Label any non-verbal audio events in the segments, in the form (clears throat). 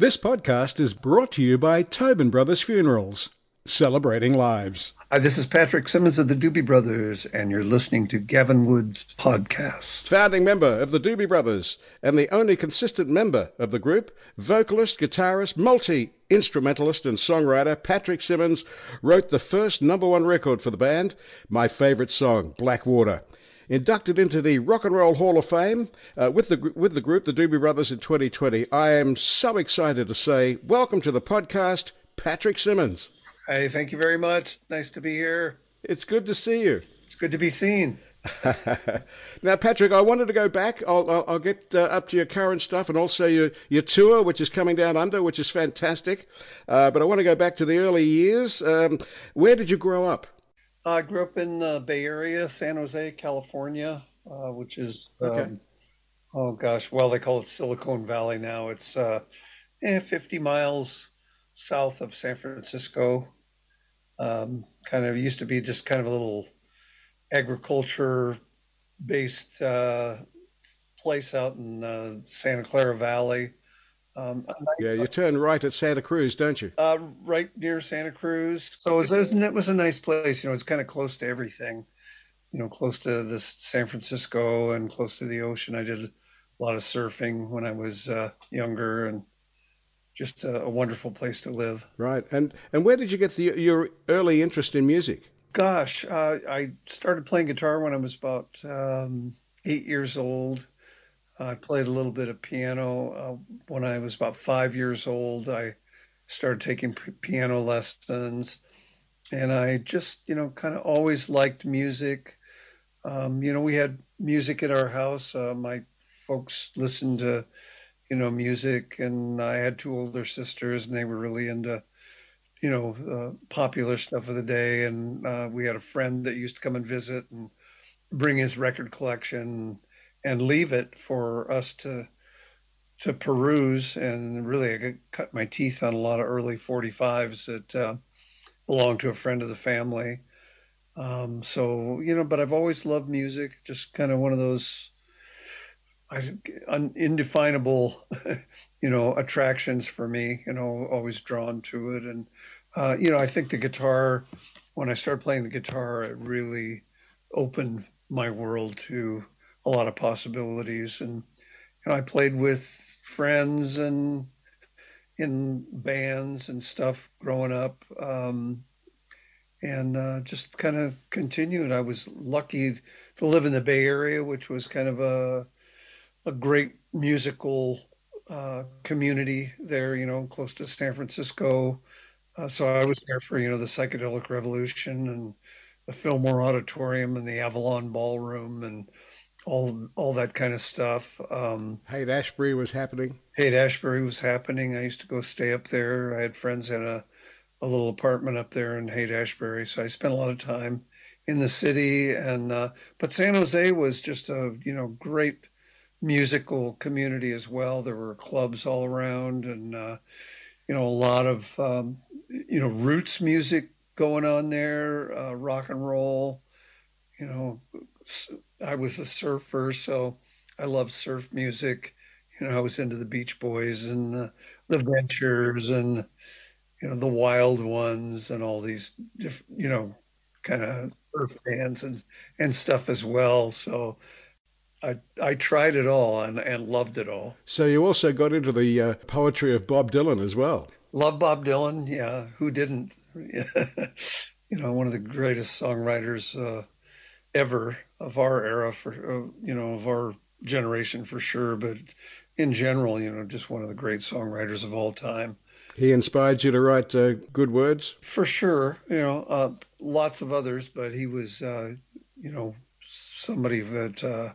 This podcast is brought to you by Tobin Brothers Funerals, celebrating lives. Hi, this is Patrick Simmons of the Doobie Brothers, and you're listening to Gavin Wood's podcast. Founding member of the Doobie Brothers and the only consistent member of the group, vocalist, guitarist, multi instrumentalist, and songwriter Patrick Simmons wrote the first number one record for the band, my favorite song, Blackwater inducted into the Rock and Roll Hall of Fame uh, with the with the group, the Doobie Brothers, in 2020. I am so excited to say, welcome to the podcast, Patrick Simmons. Hey, thank you very much. Nice to be here. It's good to see you. It's good to be seen. (laughs) now, Patrick, I wanted to go back. I'll, I'll, I'll get uh, up to your current stuff and also your, your tour, which is coming down under, which is fantastic. Uh, but I want to go back to the early years. Um, where did you grow up? I grew up in the Bay Area, San Jose, California, uh, which is, okay. um, oh gosh, well, they call it Silicon Valley now. It's uh, eh, 50 miles south of San Francisco. Um, kind of used to be just kind of a little agriculture based uh, place out in uh, Santa Clara Valley. Um, yeah, you turn right at Santa Cruz, don't you? Uh, right near Santa Cruz. So it was, it was a nice place. You know, it's kind of close to everything. You know, close to this San Francisco and close to the ocean. I did a lot of surfing when I was uh, younger, and just a, a, wonderful place to live. Right. And and where did you get the, your early interest in music? Gosh, uh, I started playing guitar when I was about um, eight years old I played a little bit of piano uh, when I was about five years old. I started taking p- piano lessons, and I just, you know, kind of always liked music. Um, you know, we had music at our house. Uh, my folks listened to, you know, music, and I had two older sisters, and they were really into, you know, uh, popular stuff of the day. And uh, we had a friend that used to come and visit and bring his record collection and leave it for us to to peruse. And really, I cut my teeth on a lot of early 45s that uh, belonged to a friend of the family. Um, so you know, but I've always loved music. Just kind of one of those indefinable, (laughs) you know, attractions for me. You know, always drawn to it, and uh, you know, I think the guitar. When I started playing the guitar, it really opened my world to a lot of possibilities. And you know, I played with friends and in bands and stuff growing up, um, and uh, just kind of continued. I was lucky to live in the Bay Area, which was kind of a a great musical uh, community there. You know, close to San Francisco. Uh, so I was there for you know the psychedelic revolution and the Fillmore Auditorium and the Avalon Ballroom and all all that kind of stuff. Um, Haight Ashbury was happening. Haight Ashbury was happening. I used to go stay up there. I had friends in a a little apartment up there in Haight Ashbury, so I spent a lot of time in the city. And uh, but San Jose was just a you know great musical community as well. There were clubs all around, and uh, you know a lot of um, you know roots music going on there, uh, rock and roll. You know, I was a surfer, so I loved surf music. You know, I was into the Beach Boys and the, the Ventures and you know the Wild Ones and all these different, you know, kind of surf bands and and stuff as well. So I I tried it all and and loved it all. So you also got into the uh, poetry of Bob Dylan as well. Love Bob Dylan, yeah. Who didn't? (laughs) you know, one of the greatest songwriters uh, ever of our era for uh, you know of our generation for sure but in general you know just one of the great songwriters of all time. He inspired you to write uh, good words? For sure you know uh, lots of others but he was uh, you know somebody that uh,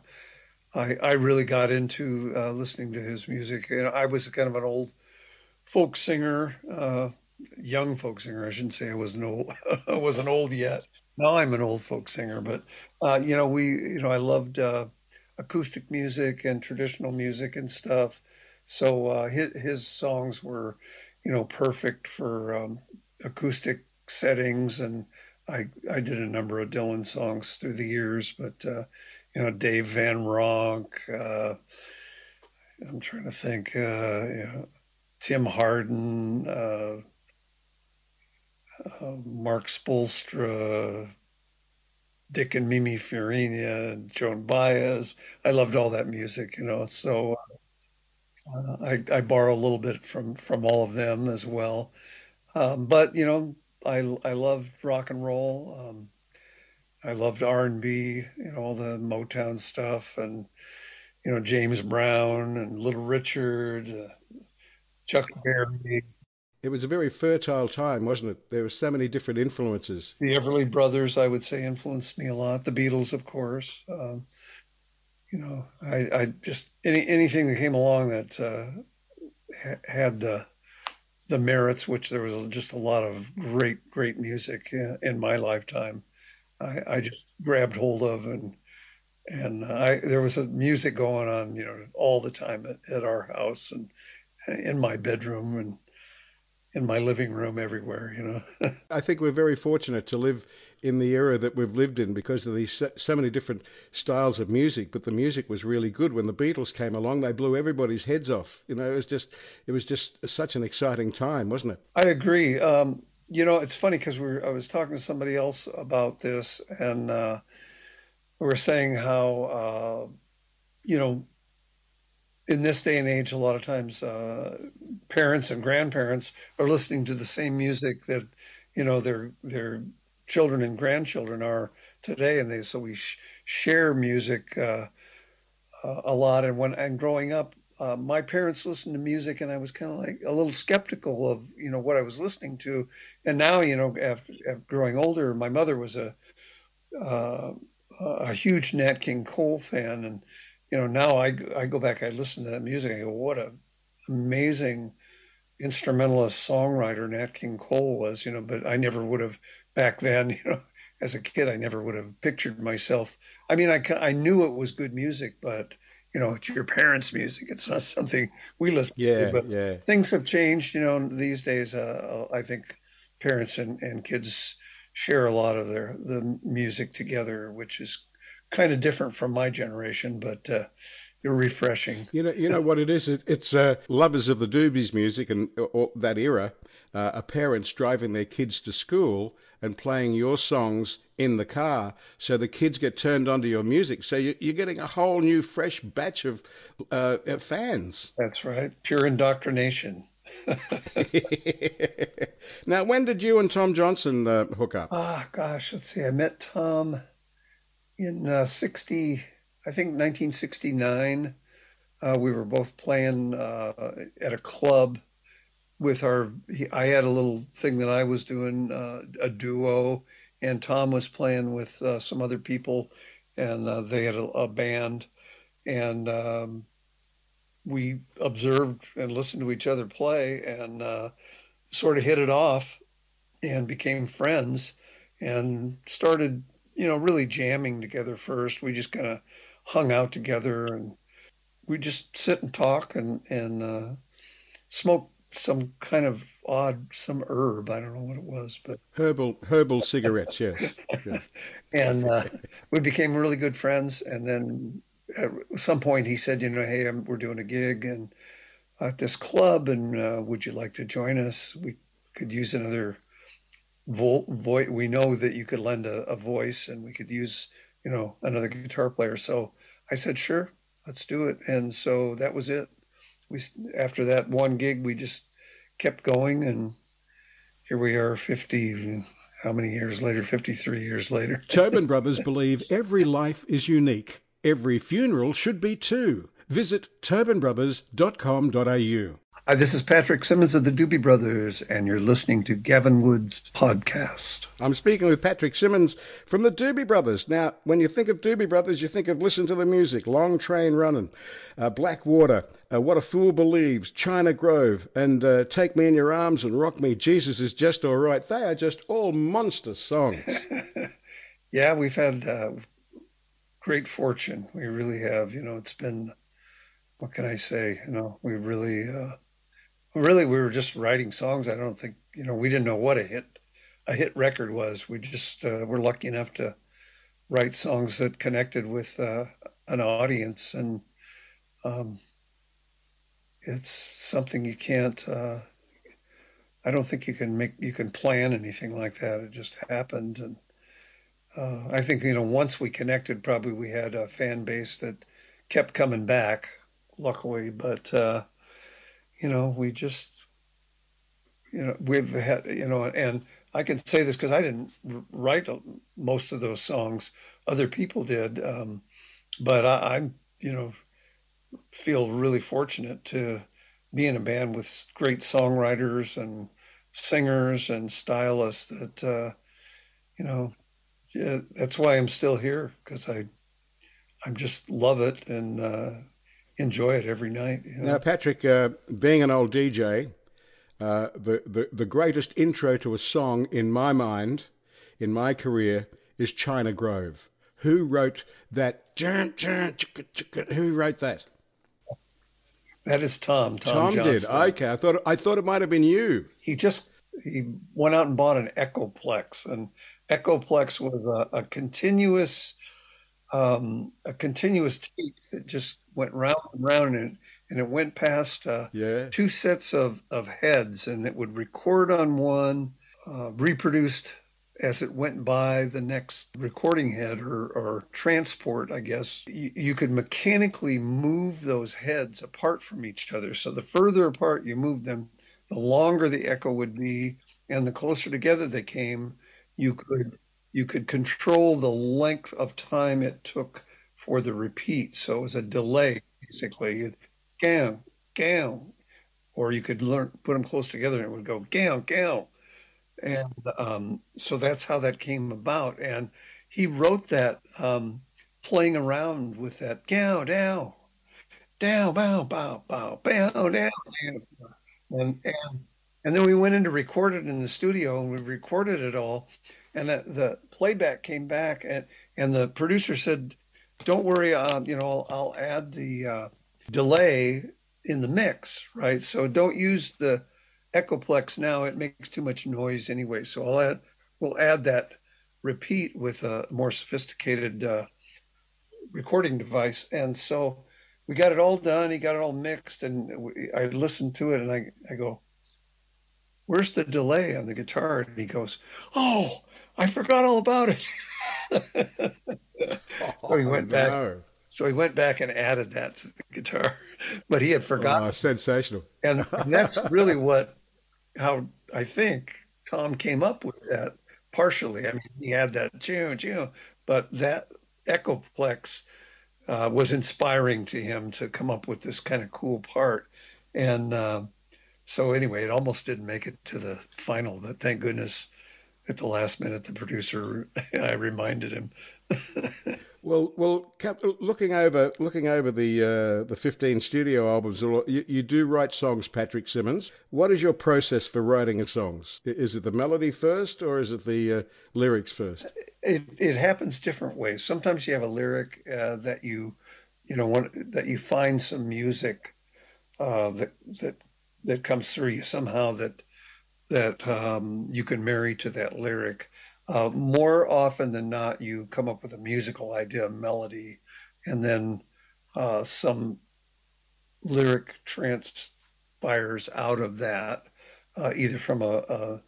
I, I really got into uh, listening to his music. You know, I was kind of an old folk singer young folk singer I shouldn't say I wasn't old (laughs) I wasn't old yet now I'm an old folk singer, but uh, you know, we, you know, I loved uh, acoustic music and traditional music and stuff. So uh, his, his songs were, you know, perfect for um, acoustic settings. And I, I did a number of Dylan songs through the years, but, uh, you know, Dave Van Ronk, uh, I'm trying to think, uh, you know, Tim Hardin, uh, Mark Spoelstra, Dick and Mimi Farina, Joan Baez. I loved all that music, you know. So uh, I, I borrow a little bit from from all of them as well. Um, but you know, I I loved rock and roll. Um, I loved R and B, you know, all the Motown stuff, and you know James Brown and Little Richard, uh, Chuck Berry. It was a very fertile time, wasn't it? There were so many different influences. The Everly Brothers, I would say, influenced me a lot. The Beatles, of course. Um, you know, I, I just any anything that came along that uh, ha- had the the merits, which there was just a lot of great, great music in, in my lifetime. I, I, just grabbed hold of and and I there was a music going on, you know, all the time at, at our house and in my bedroom and in my living room everywhere, you know. (laughs) I think we're very fortunate to live in the era that we've lived in because of these so many different styles of music. But the music was really good when the Beatles came along. They blew everybody's heads off. You know, it was just it was just such an exciting time, wasn't it? I agree. Um, you know, it's funny because we I was talking to somebody else about this, and uh, we were saying how uh, you know in this day and age, a lot of times uh, parents and grandparents are listening to the same music that you know their their children and grandchildren are today, and they so we sh- share music uh, uh, a lot. And when and growing up, uh, my parents listened to music, and I was kind of like a little skeptical of you know what I was listening to. And now, you know, after, after growing older, my mother was a uh, a huge Nat King Cole fan, and you know, now I, I go back, I listen to that music, I go, what a amazing instrumentalist songwriter Nat King Cole was, you know, but I never would have back then, (laughs) you know, as a kid, I never would have pictured myself. I mean, I, I knew it was good music, but you know, it's your parents' music. It's not something we listen yeah, to. But yeah. things have changed, you know, these days. Uh, I think parents and, and kids share a lot of their the music together, which is kind of different from my generation, but uh, refreshing. You know, you know what it is. It, it's uh, lovers of the Doobies music and or, that era. Uh, are parents driving their kids to school and playing your songs in the car, so the kids get turned onto your music. So you, are getting a whole new, fresh batch of uh, fans. That's right, pure indoctrination. (laughs) now, when did you and Tom Johnston uh, hook up? Ah, oh, gosh, let's see. I met Tom in uh, 60, I think 1969, uh, we were both playing uh, at a club with our, I had a little thing that I was doing, uh, a duo, and Tom was playing with uh, some other people, and uh, they had a, a band. And um, we observed and listened to each other play and sort of hit it off and became friends and started you know, really jamming together first. We just kind of hung out together and we just sit and talk and and uh, smoke some kind of odd some herb. I don't know what it was, but herbal herbal cigarettes. Yes. yes. (laughs) and uh, we became really good friends. And then at some point, he said, "You know, hey, I'm, we're doing a gig and at this club, and uh, would you like to join us? We could use another vo- vo- we know that you could lend a, a voice and we could use you know another guitar player so i said sure let's do it. And so that was it. We after that one gig we just kept going and here we are 50 how many years later? 53 years later. (laughs) Tobin brothers believe every life is unique. Every funeral should be too visit tobinbrothers.com.au Hi, this is Patrick Simmons of the Doobie Brothers, and you're listening to Gavin Wood's podcast. I'm speaking with Patrick Simmons from the Doobie Brothers. Now, when you think of Doobie Brothers, you think of Listen to the Music, Long Train Running, uh, Blackwater, uh, What a Fool Believes, China Grove, and uh, Take Me in Your Arms and Rock Me, Jesus is Just All Right. They are just all monster songs. (laughs) yeah, we've had uh, great fortune. We really have. You know, it's been, what can I say? You know, we really uh, really we were just writing songs. I don't think you know we didn't know what a hit a hit record was. We just uh, were lucky enough to write songs that connected with uh, an audience, and um, it's something you can't. Uh, I don't think you can make you can plan anything like that. It just happened, and uh, I think you know once we connected, probably we had a fan base that kept coming back. Luckily, but uh, you know we just you know we've had you know and I can say this because I didn't write most of those songs. Other people did, um, but I, I'm you know feel really fortunate to be in a band with great songwriters and singers and stylists that uh, you know yeah, that's why I'm still here because I I just love it and uh, enjoy it every night. You know? Now, Patrick, uh, being an old DJ, uh, the, the the greatest intro to a song in my mind, in my career, is China Grove. Who wrote that? Who wrote that? That is Tom. Tom, Tom did. Okay, I thought I thought it might have been you. He just he went out and bought an Echoplex, and Echoplex was a, a continuous um, a continuous tape that just went round and round, and, and it went past uh, yeah. two sets of, of heads, and it would record on one, uh, reproduced as it went by the next recording head or, or transport, I guess, you, you, could mechanically move those heads apart from each other. So the further apart you moved them, the longer the echo would be, and the closer together they came, you could you could control the length of time it took for the repeat. So it was a delay, basically. You'd, gown, gown, or you could learn put them close together and it would go gown, gown and um, so that's how that came about. And he wrote that um, playing around with that down, down, down, bow, bow, bow, bow, down, down. And, and, and then we went in to record it in the studio and we recorded it all. And the, the playback came back and, and the producer said, don't worry, uh, you know, I'll, I'll add the uh, delay in the mix, right? So don't use the Echoplex now, it makes too much noise anyway. So I'll add, we'll add that repeat with a more sophisticated uh, recording device. And so we got it all done. He got it all mixed, and we, I listened to it, and I, I go, "Where's the delay on the guitar?" And he goes, "Oh, I forgot all about it." (laughs) so he went oh, back. No. So he went back and added that to the guitar, (laughs) but he had forgotten. Oh, sensational! And, and that's really what how I think Tom came up with that partially. I mean, he had that choo choo, but that Echoplex uh, was inspiring to him to come up with this kind of cool part. And uh, so, anyway, it almost didn't make it to the final, but thank goodness at the last minute the producer (laughs) I reminded him (laughs) well, well, looking over looking over the uh, the fifteen studio albums, you, you, do write songs, Patrick Simmons. What is your process for writing songs? Is it the melody first, or is it the uh, lyrics first? It it happens different ways. Sometimes you have a lyric uh, that you you know want, that you find some music uh, that that that comes through you somehow that that um, you can marry to that lyric uh, more often than not, you come up with a musical idea, a melody, and then uh, some lyric transpires out of that, uh, either from a, a,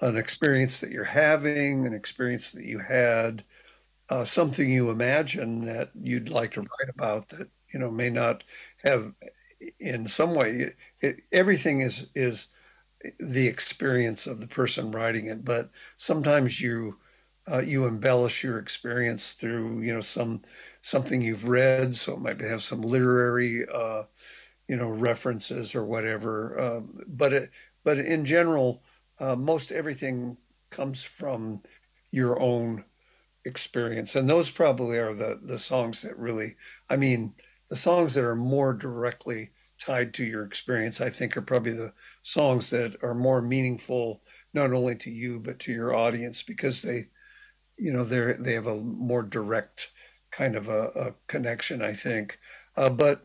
an experience that you're having, an experience that you had, uh, something you imagine that you'd like to write about that you know may not have in some way. It, everything is is the experience of the person writing it, but sometimes you uh, you embellish your experience through you know some something you've read, so it might have some literary uh, you know references or whatever. Uh, but it, but in general, uh, most everything comes from your own experience, and those probably are the the songs that really, I mean, the songs that are more directly tied to your experience, I think, are probably the songs that are more meaningful not only to you but to your audience because they, you know, they they have a more direct kind of a, a connection, I think. Uh, but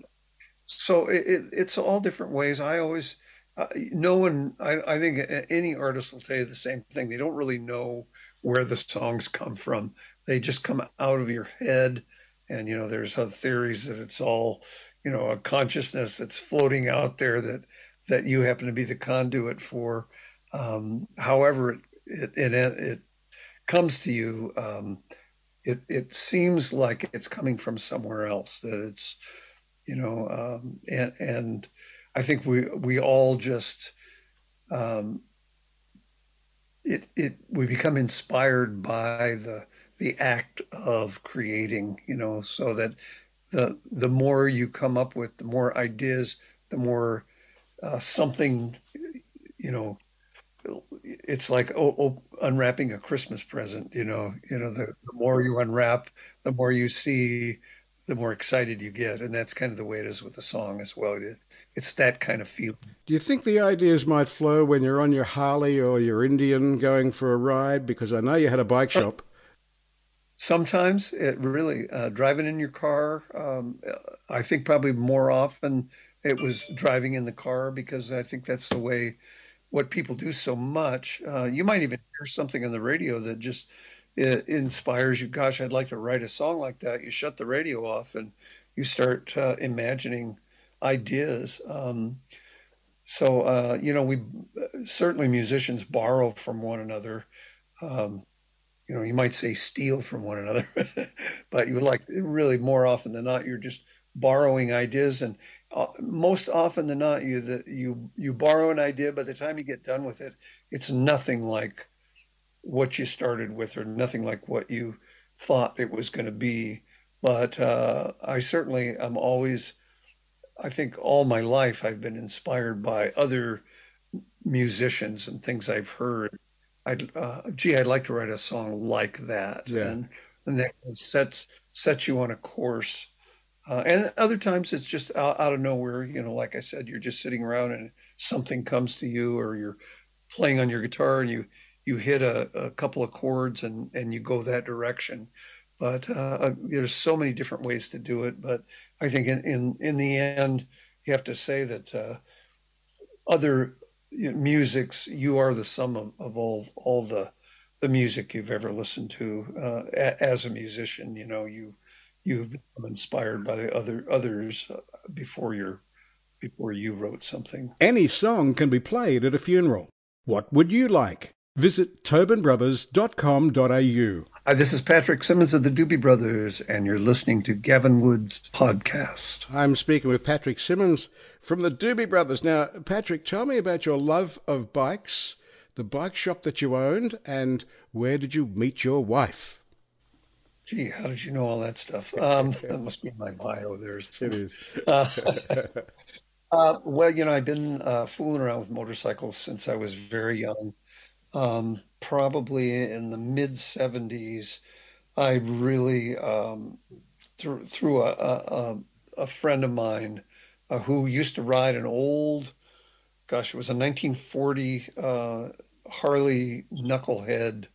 so it, it's all different ways. I always, uh, no one, I, I think any artist will tell you the same thing. They don't really know where the songs come from. They just come out of your head. And, you know, there's theories that it's all you know a consciousness that's floating out there that that you happen to be the conduit for. Um, however, it, it, it it comes to you. Um, it it seems like it's coming from somewhere else. That it's you know, um, and and I think we we all just um, it it we become inspired by the the act of creating. You know, so that the the more you come up with, the more ideas, the more uh, something you know it's like oh, oh, unwrapping a Christmas present. You know, you know the, the more you unwrap, the more you see, the more excited you get, and that's kind of the way it is with the song as well. It, it's that kind of feeling. Do you think the ideas might flow when you're on your Harley or your Indian going for a ride? Because I know you had a bike shop. Sometimes it really uh, driving in your car. Um, I think probably more often it was driving in the car because I think that's the way what people do so much. Uh, you might even hear something on the radio that just it inspires you. Gosh, I'd like to write a song like that. You shut the radio off and you start uh, imagining ideas. Um, so uh, you know, we certainly musicians borrow from one another. Um, you know, you might say steal from one another, (laughs) but you like really more often than not, you're just borrowing ideas and uh, most often than not, you the, you you borrow an idea. By the time you get done with it, it's nothing like what you started with, or nothing like what you thought it was going to be. But uh, I certainly am always. I think all my life I've been inspired by other musicians and things I've heard. I'd uh, gee, I'd like to write a song like that, yeah. and and that sets sets you on a course uh, and other times it's just out, out, of nowhere. You know, like I said, you're just sitting around and something comes to you, or you're playing on your guitar and you you hit a, a couple of chords and and you go that direction. But uh, uh, there's so many different ways to do it. But I think in in, in the end, you have to say that uh, other musics, you are the sum of, of all all the the music you've ever listened to uh, as a musician. You know, you you've become inspired by other others uh, before you before you wrote something. Any song can be played at a funeral. What would you like? Visit tobinbrothers.com.au. Hi, this is Patrick Simmons of the Doobie Brothers, and you're listening to Gavin Wood's podcast. I'm speaking with Patrick Simmons from the Doobie Brothers. Now, Patrick, tell me about your love of bikes, the bike shop that you owned, and where did you meet your wife? Gee, how did you know all that stuff? (laughs) Um, that must be my bio. There's (laughs) it is. uh, (laughs) uh, well, you know, I've been uh, fooling around with motorcycles since I was very young. Um, probably in the mid '70s, I really um, through through a, a, a friend of mine uh, who used to ride an old, gosh, it was a 1940 uh, Harley Knucklehead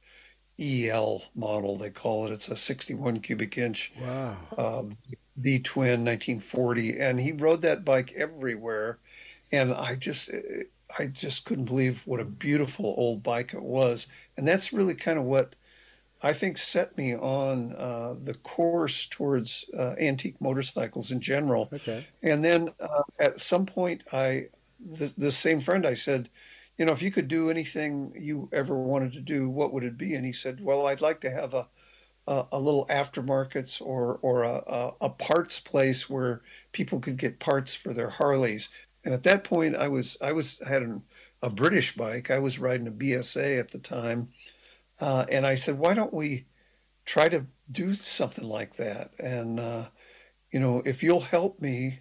EL model, they call it. It's a 61 cubic inch wow. um, V twin 1940, and he rode that bike everywhere. And I just, I just couldn't believe what a beautiful old bike it was. And that's really kind of what I think set me on uh, the course towards uh, antique motorcycles in general. Okay. And then uh, at some point, I, the, the same friend, I said, you know, if you could do anything you ever wanted to do, what would it be? And he said, well, I'd like to have a a, a little aftermarkets or or a, a, parts place where people could get parts for their Harleys. And at that point, I was I was I had an, a British bike. I was riding a BSA at the time, uh, and I said, why don't we try to do something like that? And uh, you know, if you'll help me,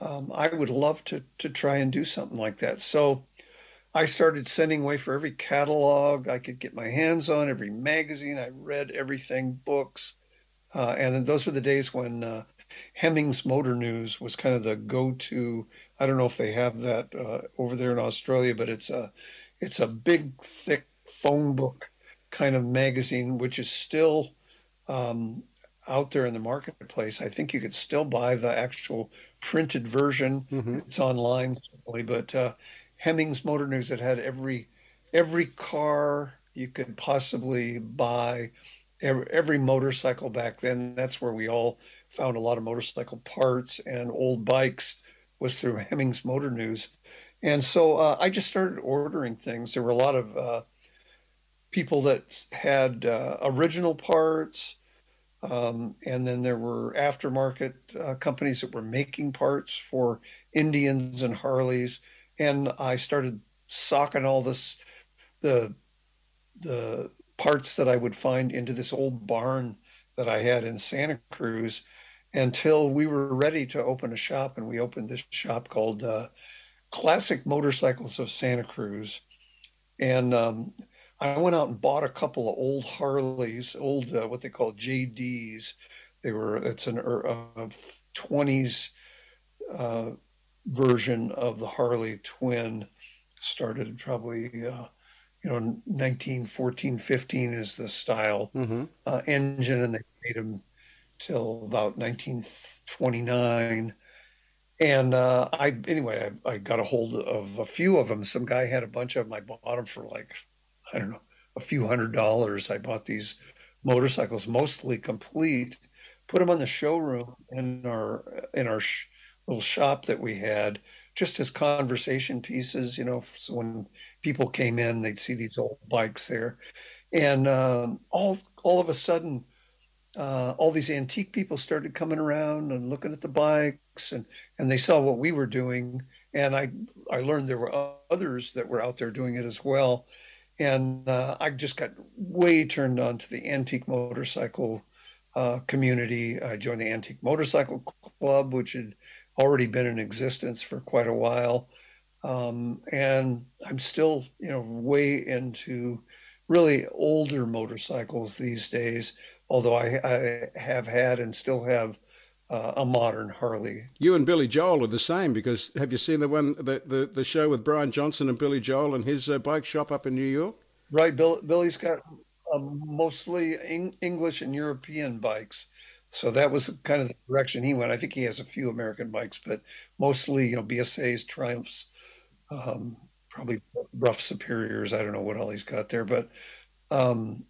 um, I would love to to try and do something like that. So I started sending away for every catalog I could get my hands on, every magazine. I read everything, books. Uh, and then those were the days when uh, Hemmings Motor News was kind of the go-to. I don't know if they have that uh, over there in Australia, but it's a it's a big, thick phone book kind of magazine, which is still um, out there in the marketplace. I think you could still buy the actual printed version. Mm-hmm. It's online, but uh, Hemmings Motor News that had every every car you could possibly buy, every, every motorcycle back then. That's where we all found a lot of motorcycle parts and old bikes was through Hemmings Motor News. And so uh, I just started ordering things. There were a lot of uh, people that had uh, original parts, um, and then there were aftermarket uh, companies that were making parts for Indians and Harleys. And I started socking all this, the the parts that I would find into this old barn that I had in Santa Cruz until we were ready to open a shop. And we opened this shop called uh, Classic Motorcycles of Santa Cruz. And um, I went out and bought a couple of old Harleys, old uh, what they call JDs. They were it's an uh, 20s uh, version of the Harley Twin. Started probably uh, you know 1914, 15 is the style mm-hmm. Uh, engine, and they made them till about 1929 and uh, I anyway, I, I, got a hold of a few of them. Some guy had a bunch of them. I bought them for like I don't know a few hundred dollars. I bought these motorcycles, mostly complete, put them on the showroom in our in our sh- little shop that we had, just as conversation pieces. You know, so when people came in, they'd see these old bikes there, and um, all all of a sudden uh, all these antique people started coming around and looking at the bikes and, and they saw what we were doing. And I, I learned there were others that were out there doing it as well. And uh, I just got way turned on to the antique motorcycle uh, community. I joined the Antique Motorcycle Club, which had already been in existence for quite a while. Um, and I'm still, you know, way into really older motorcycles these days although I, I have had and still have uh, a modern Harley. You and Billy Joel are the same because have you seen the one the the, the show with Brian Johnson and Billy Joel and his uh, bike shop up in New York? Right, Bill, Billy's got uh, mostly English and European bikes. So that was kind of the direction he went. I think he has a few American bikes, but mostly, you know, BSA's, Triumphs, um, probably Brough Superiors. I don't know what all he's got there, but um,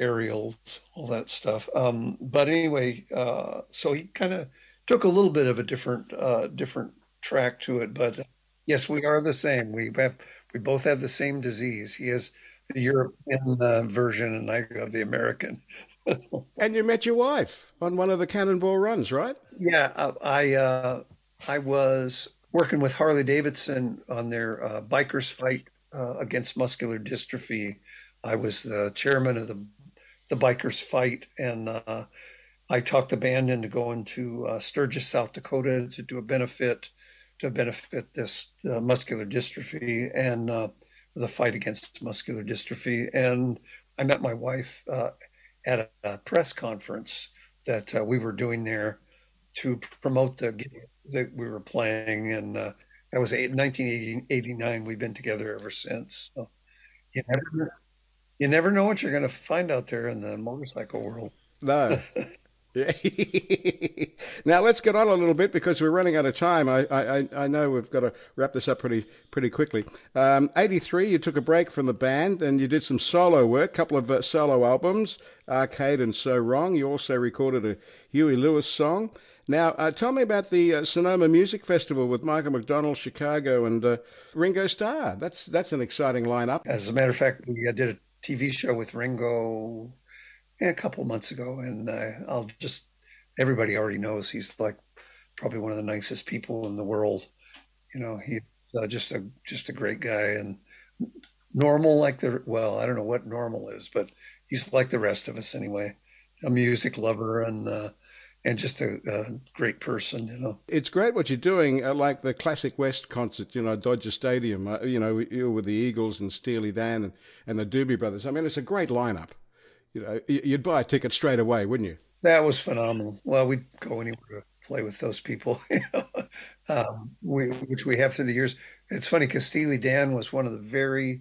Ariels, all that stuff. Um, but anyway, uh, so he kind of took a little bit of a different uh, different track to it. But yes, we are the same. We have we both have the same disease. He has the European uh, version, and I have the American. (laughs) and you met your wife on one of the Cannonball runs, right? Yeah, uh, I uh, I was working with Harley Davidson on their uh, bikers fight against muscular dystrophy. I was the chairman of the the bikers fight, and uh, I talked the band into going to uh, Sturgis, South Dakota, to do a benefit to benefit this uh, muscular dystrophy and uh, the fight against muscular dystrophy. And I met my wife uh, at a, press conference that uh, we were doing there to promote the game that we were playing, and that was 1989. We've been together ever since. So, you never, you never know what you're going to find out there in the motorcycle world. No. (laughs) (laughs) now let's get on a little bit because we're running out of time. I, I, I know we've got to wrap this up pretty pretty quickly. Um, 83, you took a break from the band and you did some solo work, a couple of uh, solo albums, Arcade and So Wrong. You also recorded a Huey Lewis song. Now, uh, tell me about the uh, Sonoma Music Festival with Michael McDonald, Chicago, and uh, Ringo Starr. That's that's an exciting lineup. As a matter of fact, we uh, did a TV show with Ringo a couple months ago, and uh, I'll just everybody already knows he's like probably one of the nicest people in the world. You know, he's uh, just a just a great guy and normal like the well, I don't know what normal is, but he's like the rest of us anyway. A music lover and uh, and just a, a, great person, you know. It's great what you're doing, uh, like the Classic West concert, you know, Dodger Stadium, uh, you know, with the Eagles and Steely Dan and, and the Doobie Brothers. I mean, it's a great lineup. You know, you'd buy a ticket straight away, wouldn't you? That was phenomenal. Well, we'd go anywhere to play with those people, (laughs) you know, um, we, which we have through the years. It's funny because Steely Dan was one of the very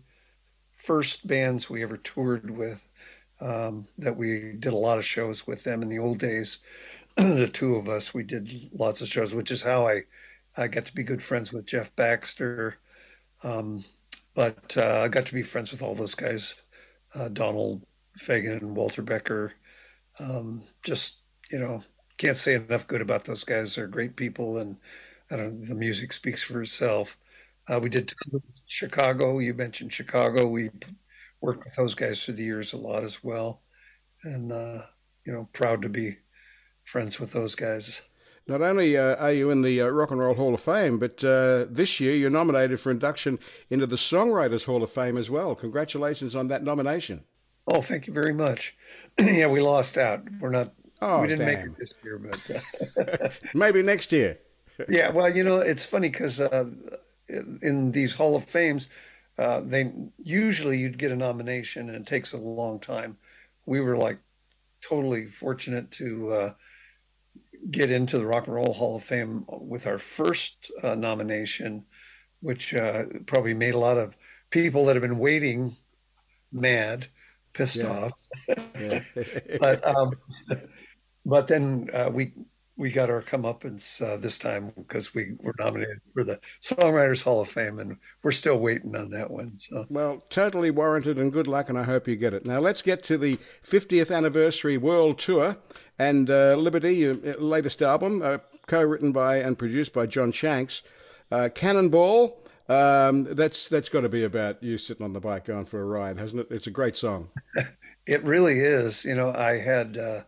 first bands we ever toured with. Um, that we did a lot of shows with them in the old days (clears throat) the two of us, we did lots of shows, which is how I, I got to be good friends with Jeff Baxter. Um, but uh, I got to be friends with all those guys, uh, Donald Fagen and Walter Becker. Um, just, you know, can't say enough good about those guys. They're great people, and I don't. The music speaks for itself. Uh, we did Chicago. You mentioned Chicago. We worked with those guys through the years a lot as well, and uh, you know, proud to be friends with those guys. Not only uh, are you in the uh, Rock and Roll Hall of Fame, but uh, this year you're nominated for induction into the Songwriters Hall of Fame as well. Congratulations on that nomination. Oh, thank you very much. (clears throat) yeah, we lost out. We're not. Oh, we didn't damn. make it this year, but uh, (laughs) maybe next year. (laughs) yeah, well, you know, it's funny because uh, in these Hall of Fames, uh, they usually you'd get a nomination and it takes a long time. We were like totally fortunate to uh, get into the Rock and Roll Hall of Fame with our first uh, nomination, which uh, probably made a lot of people that have been waiting mad, pissed Yeah. off. Yeah. (laughs) (laughs) but um, but then uh, we we got our comeuppance uh, this time because we were nominated for the Songwriters Hall of Fame, and we're still waiting on that one. So Well, totally warranted and good luck, and I hope you get it. Now, let's get to the 50th anniversary world tour and uh, Liberty, your latest album, uh, co written by and produced by John Shanks. Uh, Cannonball, um, that's that's got to be about you sitting on the bike going for a ride, hasn't it? It's a great song. (laughs) it really is. You know, I had uh,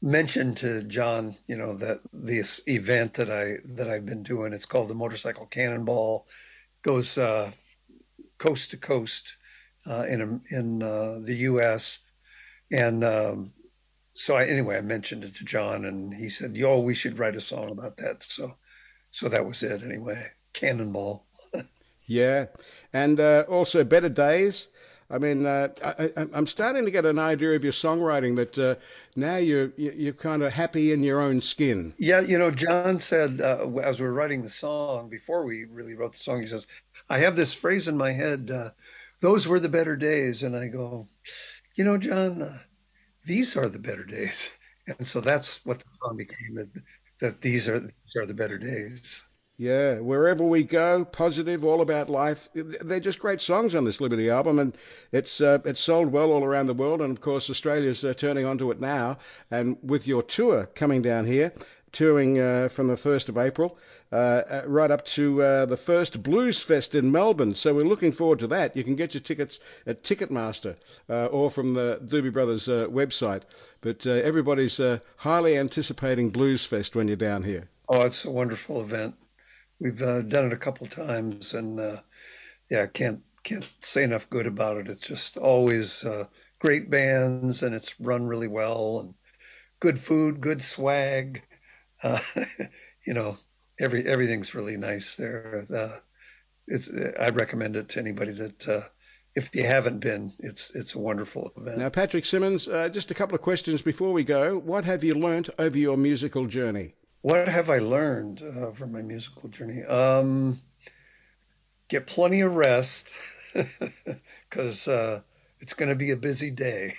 mentioned to John, you know, that this event that I that I've been doing. It's called the Motorcycle Cannonball. Goes uh, coast to coast uh, in in uh, the U.S. and um, so I anyway I mentioned it to John, and he said, "Yo, we should write a song about that." So so that was it. Anyway, Cannonball. Yeah, and uh, also Better Days. I mean, uh, I, I'm starting to get an idea of your songwriting that uh, now you're you- you're kind of happy in your own skin. Yeah, you know, John said uh, as we were writing the song before we really wrote the song, he says, "I have this phrase in my head. Uh, Those were the better days," and I go, "You know, John, uh, these are the better days." And so that's what the song became. That, that these are these are the better days. Yeah, wherever we go, positive, all about life. They're just great songs on this Liberty album, and it's uh, it's sold well all around the world. And of course, Australia's uh, turning onto it now. And with your tour coming down here, touring uh, from the first of April uh, uh, right up to uh, the first Blues Fest in Melbourne. So we're looking forward to that. You can get your tickets at Ticketmaster or from the Doobie Brothers website. But everybody's highly anticipating Blues Fest when you're down here. Oh, it's a wonderful event. We've uh, done it a couple times, and uh, yeah, can't can't say enough good about it. It's just always uh, great bands, and it's run really well, and good food, good swag. Uh, (laughs) you know, every everything's really nice there. Uh, it's I'd recommend it to anybody that uh, if you haven't been, it's it's a wonderful event. Now, Patrick Simmons, uh, just a couple of questions before we go. What have you learnt over your musical journey? What have I learned uh, from my musical journey? Um, get plenty of rest (laughs) because uh, it's going to be a busy day.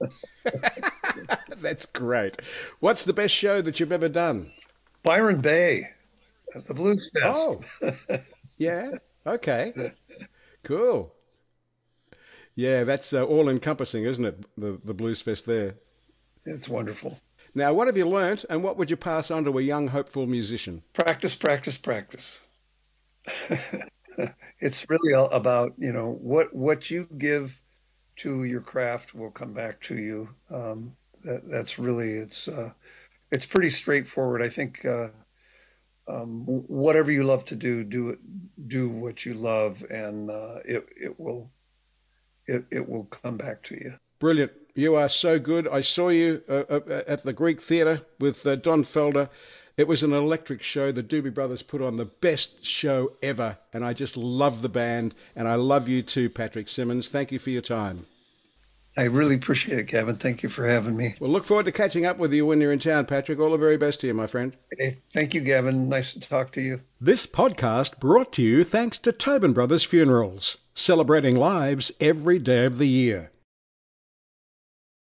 (laughs) That's great. What's the best show that you've ever done? Byron Bay at the Blues Fest. Oh, (laughs) yeah. Okay. Cool. Yeah, that's uh, all encompassing, isn't it? The, the Blues Fest there. It's wonderful. Now, what have you learnt and what would you pass on to a young, hopeful musician? Practice, practice, practice. (laughs) it's really all about you know what what you give to your craft will come back to you. Um, that, that's really it's uh, it's pretty straightforward. I think uh, um, whatever you love to do, do it, do what you love, and uh, it it will it, it will come back to you. Brilliant. You are so good. I saw you uh, uh, at the Greek Theatre with uh, Don Felder. It was an electric show. The Doobie Brothers put on the best show ever, and I just love the band, and I love you too, Patrick Simmons. Thank you for your time. I really appreciate it, Gavin. Thank you for having me. We'll look forward to catching up with you when you're in town, Patrick. All the very best to you, my friend. Hey, thank you, Gavin. Nice to talk to you. This podcast brought to you thanks to Tobin Brothers Funerals, celebrating lives every day of the year.